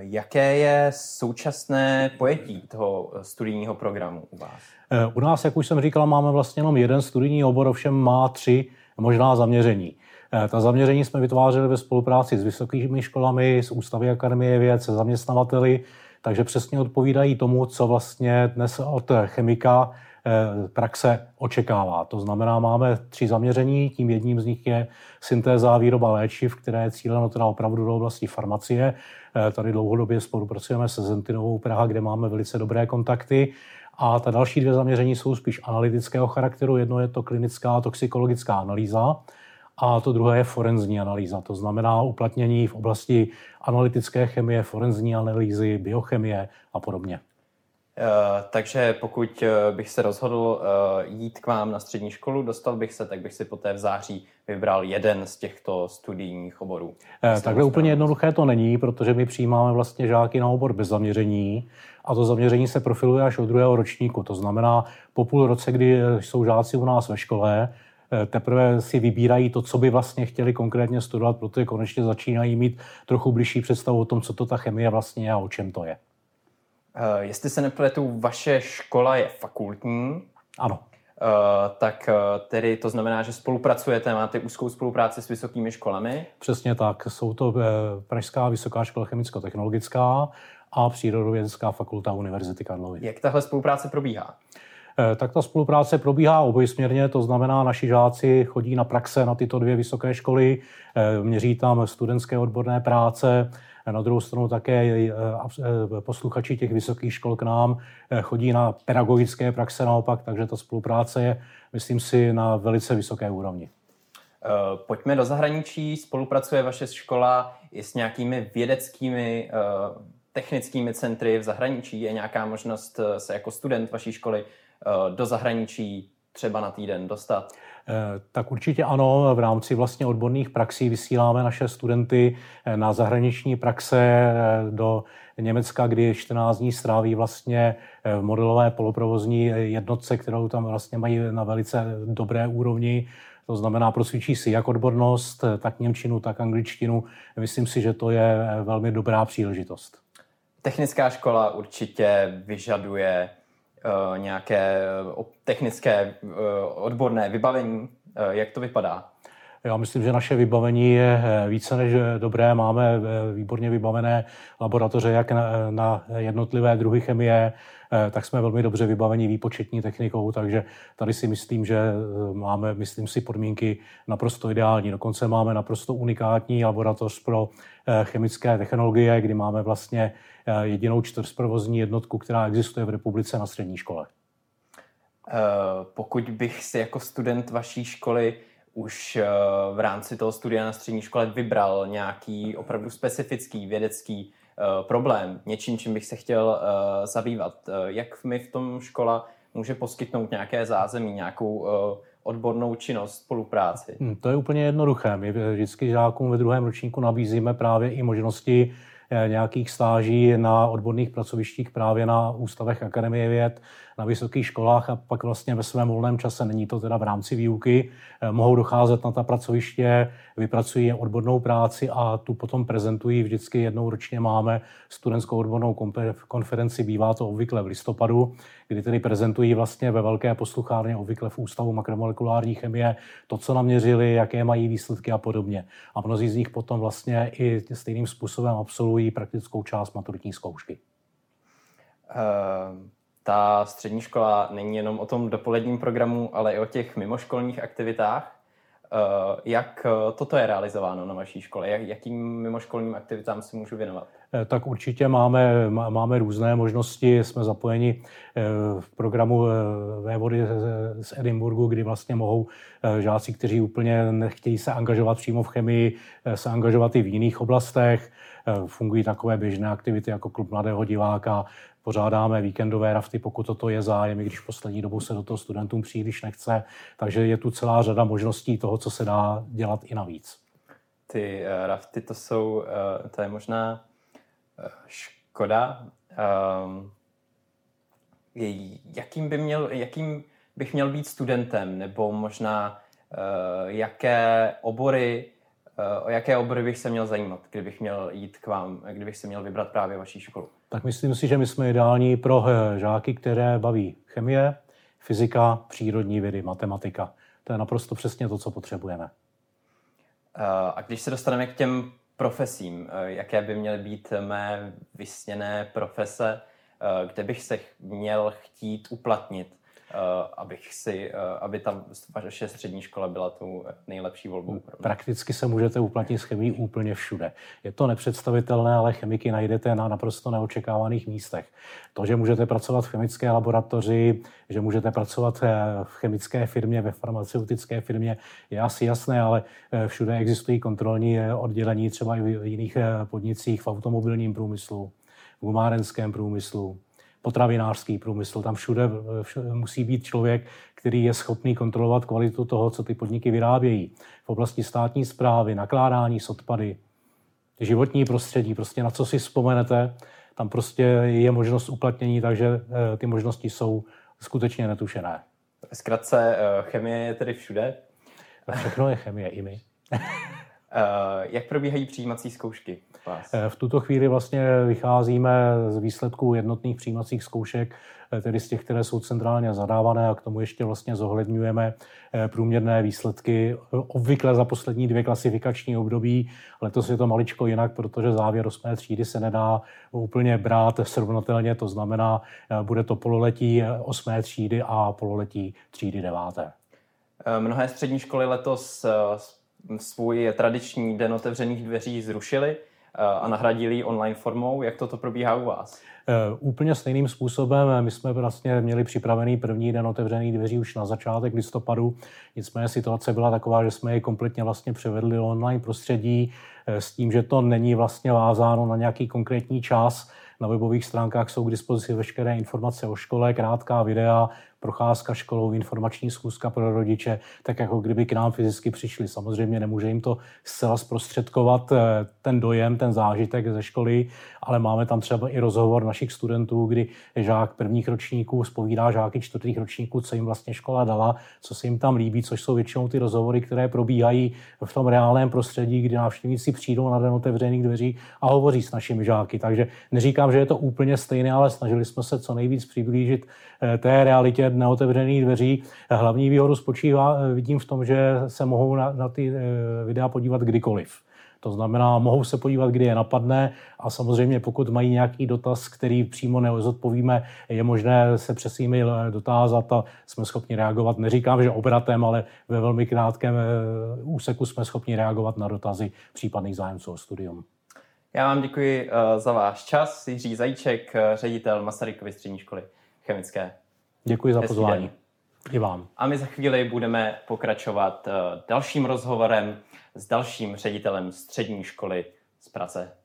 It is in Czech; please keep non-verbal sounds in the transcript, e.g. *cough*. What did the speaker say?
Jaké je současné pojetí toho studijního programu u vás? U nás, jak už jsem říkal, máme vlastně jenom jeden studijní obor, ovšem má tři možná zaměření. Ta zaměření jsme vytvářeli ve spolupráci s vysokými školami, s Ústavy Akademie věd, se zaměstnavateli, takže přesně odpovídají tomu, co vlastně dnes od chemika eh, praxe očekává. To znamená, máme tři zaměření, tím jedním z nich je syntéza výroba léčiv, které je cíleno teda opravdu do oblasti farmacie. Eh, tady dlouhodobě spolupracujeme se Zentinovou Praha, kde máme velice dobré kontakty. A ta další dvě zaměření jsou spíš analytického charakteru. Jedno je to klinická toxikologická analýza, a to druhé je forenzní analýza, to znamená uplatnění v oblasti analytické chemie, forenzní analýzy, biochemie a podobně. Uh, takže pokud eh, bych se rozhodl uh, jít k vám na střední školu, dostal bych se, tak bych si poté v září vybral jeden z těchto studijních oborů. Uh, takhle úplně jednoduché to není, protože my přijímáme vlastně žáky na obor bez zaměření a to zaměření se profiluje až od druhého ročníku. To znamená, po půl roce, kdy jsou žáci u nás ve škole, Eh, teprve si vybírají to, co by vlastně chtěli konkrétně studovat, protože konečně začínají mít trochu blížší představu o tom, co to ta chemie vlastně je a o čem to je. Uh, jestli se nepletu, vaše škola je fakultní. Ano. Uh, tak uh, tedy to znamená, že spolupracujete, máte úzkou spolupráci s vysokými školami? Přesně tak. Jsou to Pražská vysoká škola chemicko-technologická a Přírodovědecká fakulta Univerzity Karlovy. Jak tahle spolupráce probíhá? Eh, tak ta spolupráce probíhá obojsměrně, to znamená, naši žáci chodí na praxe na tyto dvě vysoké školy, eh, měří tam studentské odborné práce, na druhou stranu také eh, posluchači těch vysokých škol k nám chodí na pedagogické praxe naopak, takže ta spolupráce je, myslím si, na velice vysoké úrovni. Pojďme do zahraničí. Spolupracuje vaše škola i s nějakými vědeckými technickými centry v zahraničí? Je nějaká možnost se jako student vaší školy Eh, do zahraničí třeba na týden dostat? Eh, tak určitě ano. V rámci vlastně odborných praxí vysíláme naše studenty eh, na zahraniční praxe do Německa, kdy 14 dní stráví vlastně v modelové poloprovozní jednotce, kterou tam vlastně mají na velice dobré úrovni. To znamená, prosvědčí si jak odbornost, tak Němčinu, tak angličtinu. Myslím si, že to je velmi dobrá příležitost. Technická škola určitě vyžaduje Eh, nějaké eh, technické eh, odborné vybavení. Jak to vypadá? Já myslím, že naše vybavení je více než dobré. Máme výborně vybavené laboratoře jak na, jednotlivé druhy chemie, tak jsme velmi dobře vybaveni výpočetní technikou, takže tady si myslím, že máme, myslím si, podmínky naprosto ideální. Dokonce máme naprosto unikátní laboratoř pro chemické technologie, kdy máme vlastně Eh, jedinou čtyřprovozní jednotku, která existuje v republice na střední škole. Eh, pokud bych si jako student vaší školy už eh, v rámci toho studia na střední škole vybral nějaký opravdu specifický vědecký problém, něčím, čím bych se chtěl zabývat, jak mi v tom škola může poskytnout nějaké zázemí, nějakou odbornou činnost, spolupráci? Hmm, to je úplně jednoduché. My vždycky žákům ve druhém ročníku nabízíme právě i možnosti Eh, nějakých stáží na odborných pracovištích právě na ústavech Akademie věd, na vysokých školách a pak vlastně ve svém volném čase, není to teda v rámci výuky, eh, mohou docházet na ta pracoviště, vypracují odbornou práci a tu potom prezentují vždycky jednou ročně máme studentskou odbornou konferenci, bývá to obvykle v listopadu, kdy tedy prezentují vlastně ve velké posluchárně, obvykle v Ústavu makromolekulární chemie, to, co naměřili, jaké mají výsledky a podobně. A mnozí z nich potom vlastně i stejným způsobem absolvují praktickou část maturitní zkoušky. Uh, ta střední škola není jenom o tom dopoledním programu, ale i o těch mimoškolních aktivitách. Uh, jak toto je realizováno na vaší škole? Jak, jakým mimoškolním aktivitám se můžu věnovat? Eh, tak určitě máme, máme různé možnosti. Jsme zapojeni eh, v programu eh, Vévody z Edinburgu, kdy vlastně mohou žáci, kteří úplně nechtějí se angažovat přímo v chemii, se angažovat i v jiných oblastech. Fungují takové běžné aktivity jako klub mladého diváka, pořádáme víkendové rafty, pokud toto je zájem, i když poslední dobou se do toho studentům příliš nechce. Takže je tu celá řada možností toho, co se dá dělat i navíc. Ty rafty, to jsou, to je možná škoda. Um, jakým, by měl, jakým bych měl být studentem, nebo možná uh, jaké obory O jaké obory bych se měl zajímat, kdybych měl jít k vám, kdybych se měl vybrat právě vaší školu? Tak myslím si, že my jsme ideální pro žáky, které baví chemie, fyzika, přírodní vědy, matematika. To je naprosto přesně to, co potřebujeme. A když se dostaneme k těm profesím, jaké by měly být mé vysněné profese, kde bych se měl chtít uplatnit? Eh, abych si, eh, aby ta vaše střední škola byla tou nejlepší volbou. Prakticky se můžete uplatnit s chemií úplně všude. Je to nepředstavitelné, ale chemiky najdete na naprosto neočekávaných místech. To, že můžete pracovat v chemické laboratoři, že můžete pracovat eh, v chemické firmě, ve farmaceutické firmě, je asi jasné, ale všude existují kontrolní oddělení, třeba i v jiných podnicích, v automobilním průmyslu, v gumárenském průmyslu potravinářský průmysl. Tam všude, všude musí být člověk, který je schopný kontrolovat kvalitu toho, co ty podniky vyrábějí. V oblasti státní zprávy, nakládání s odpady, životní prostředí, prostě na co si vzpomenete, tam prostě je možnost uplatnění, takže eh, ty možnosti jsou skutečně netušené. Zkratce, eh, chemie je tedy všude? Všechno je chemie, i my. *laughs* Eh, jak probíhají přijímací zkoušky? Vás? Eh, v tuto chvíli vlastně vycházíme z výsledků jednotných přijímacích zkoušek, eh, tedy z těch, které jsou centrálně zadávané a k tomu ještě vlastně zohledňujeme průměrné výsledky obvykle za poslední dvě klasifikační období. Letos je to maličko jinak, protože závěr 8. třídy se nedá úplně brát srovnatelně, to znamená, bude to pololetí 8. třídy a pololetí třídy 9. Mnohé střední školy letos svůj tradiční den otevřených dveří zrušili eh, a nahradili online formou. Jak toto probíhá u vás? Uh, úplně stejným způsobem. My jsme vlastně měli připravený první den otevřených dveří už na začátek listopadu. Nicméně situace byla taková, že jsme je kompletně vlastně převedli do online prostředí eh, s tím, že to není vlastně vázáno na nějaký konkrétní čas. Na webových stránkách jsou k dispozici veškeré informace o škole, krátká videa, procházka školou, informační schůzka pro rodiče, tak jako kdyby k nám fyzicky přišli. Samozřejmě nemůže jim to zcela zprostředkovat eh, ten dojem, ten zážitek ze školy, ale máme tam třeba i rozhovor našich studentů, kdy žák prvních ročníků spovídá žáky čtvrtých ročníků, co jim vlastně škola dala, co se jim tam líbí, což jsou většinou ty rozhovory, které probíhají v tom reálném prostředí, kdy návštěvníci přijdou na den otevřených dveří a hovoří s našimi žáky. Takže neříkám, že je to úplně stejné, ale snažili jsme se co nejvíc přiblížit eh, té realitě neotevřených dveří. Hlavní výhodu spočívá, eh, vidím v tom, že se mohou na, na ty eh, videa podívat kdykoliv. To znamená, mohou se podívat, kdy je napadne a samozřejmě pokud mají nějaký dotaz, který přímo nezodpovíme, je možné se přes e-mail dotázat a jsme schopni reagovat. Neříkám, že obratem, ale ve velmi krátkém úseku jsme schopni reagovat na dotazy případných zájemců o studium. Já vám děkuji za váš čas. Jiří Zajíček, ředitel Masarykovy střední školy chemické. Děkuji za Hezký pozvání. Den. I vám. A my za chvíli budeme pokračovat dalším rozhovorem s dalším ředitelem střední školy z Praze.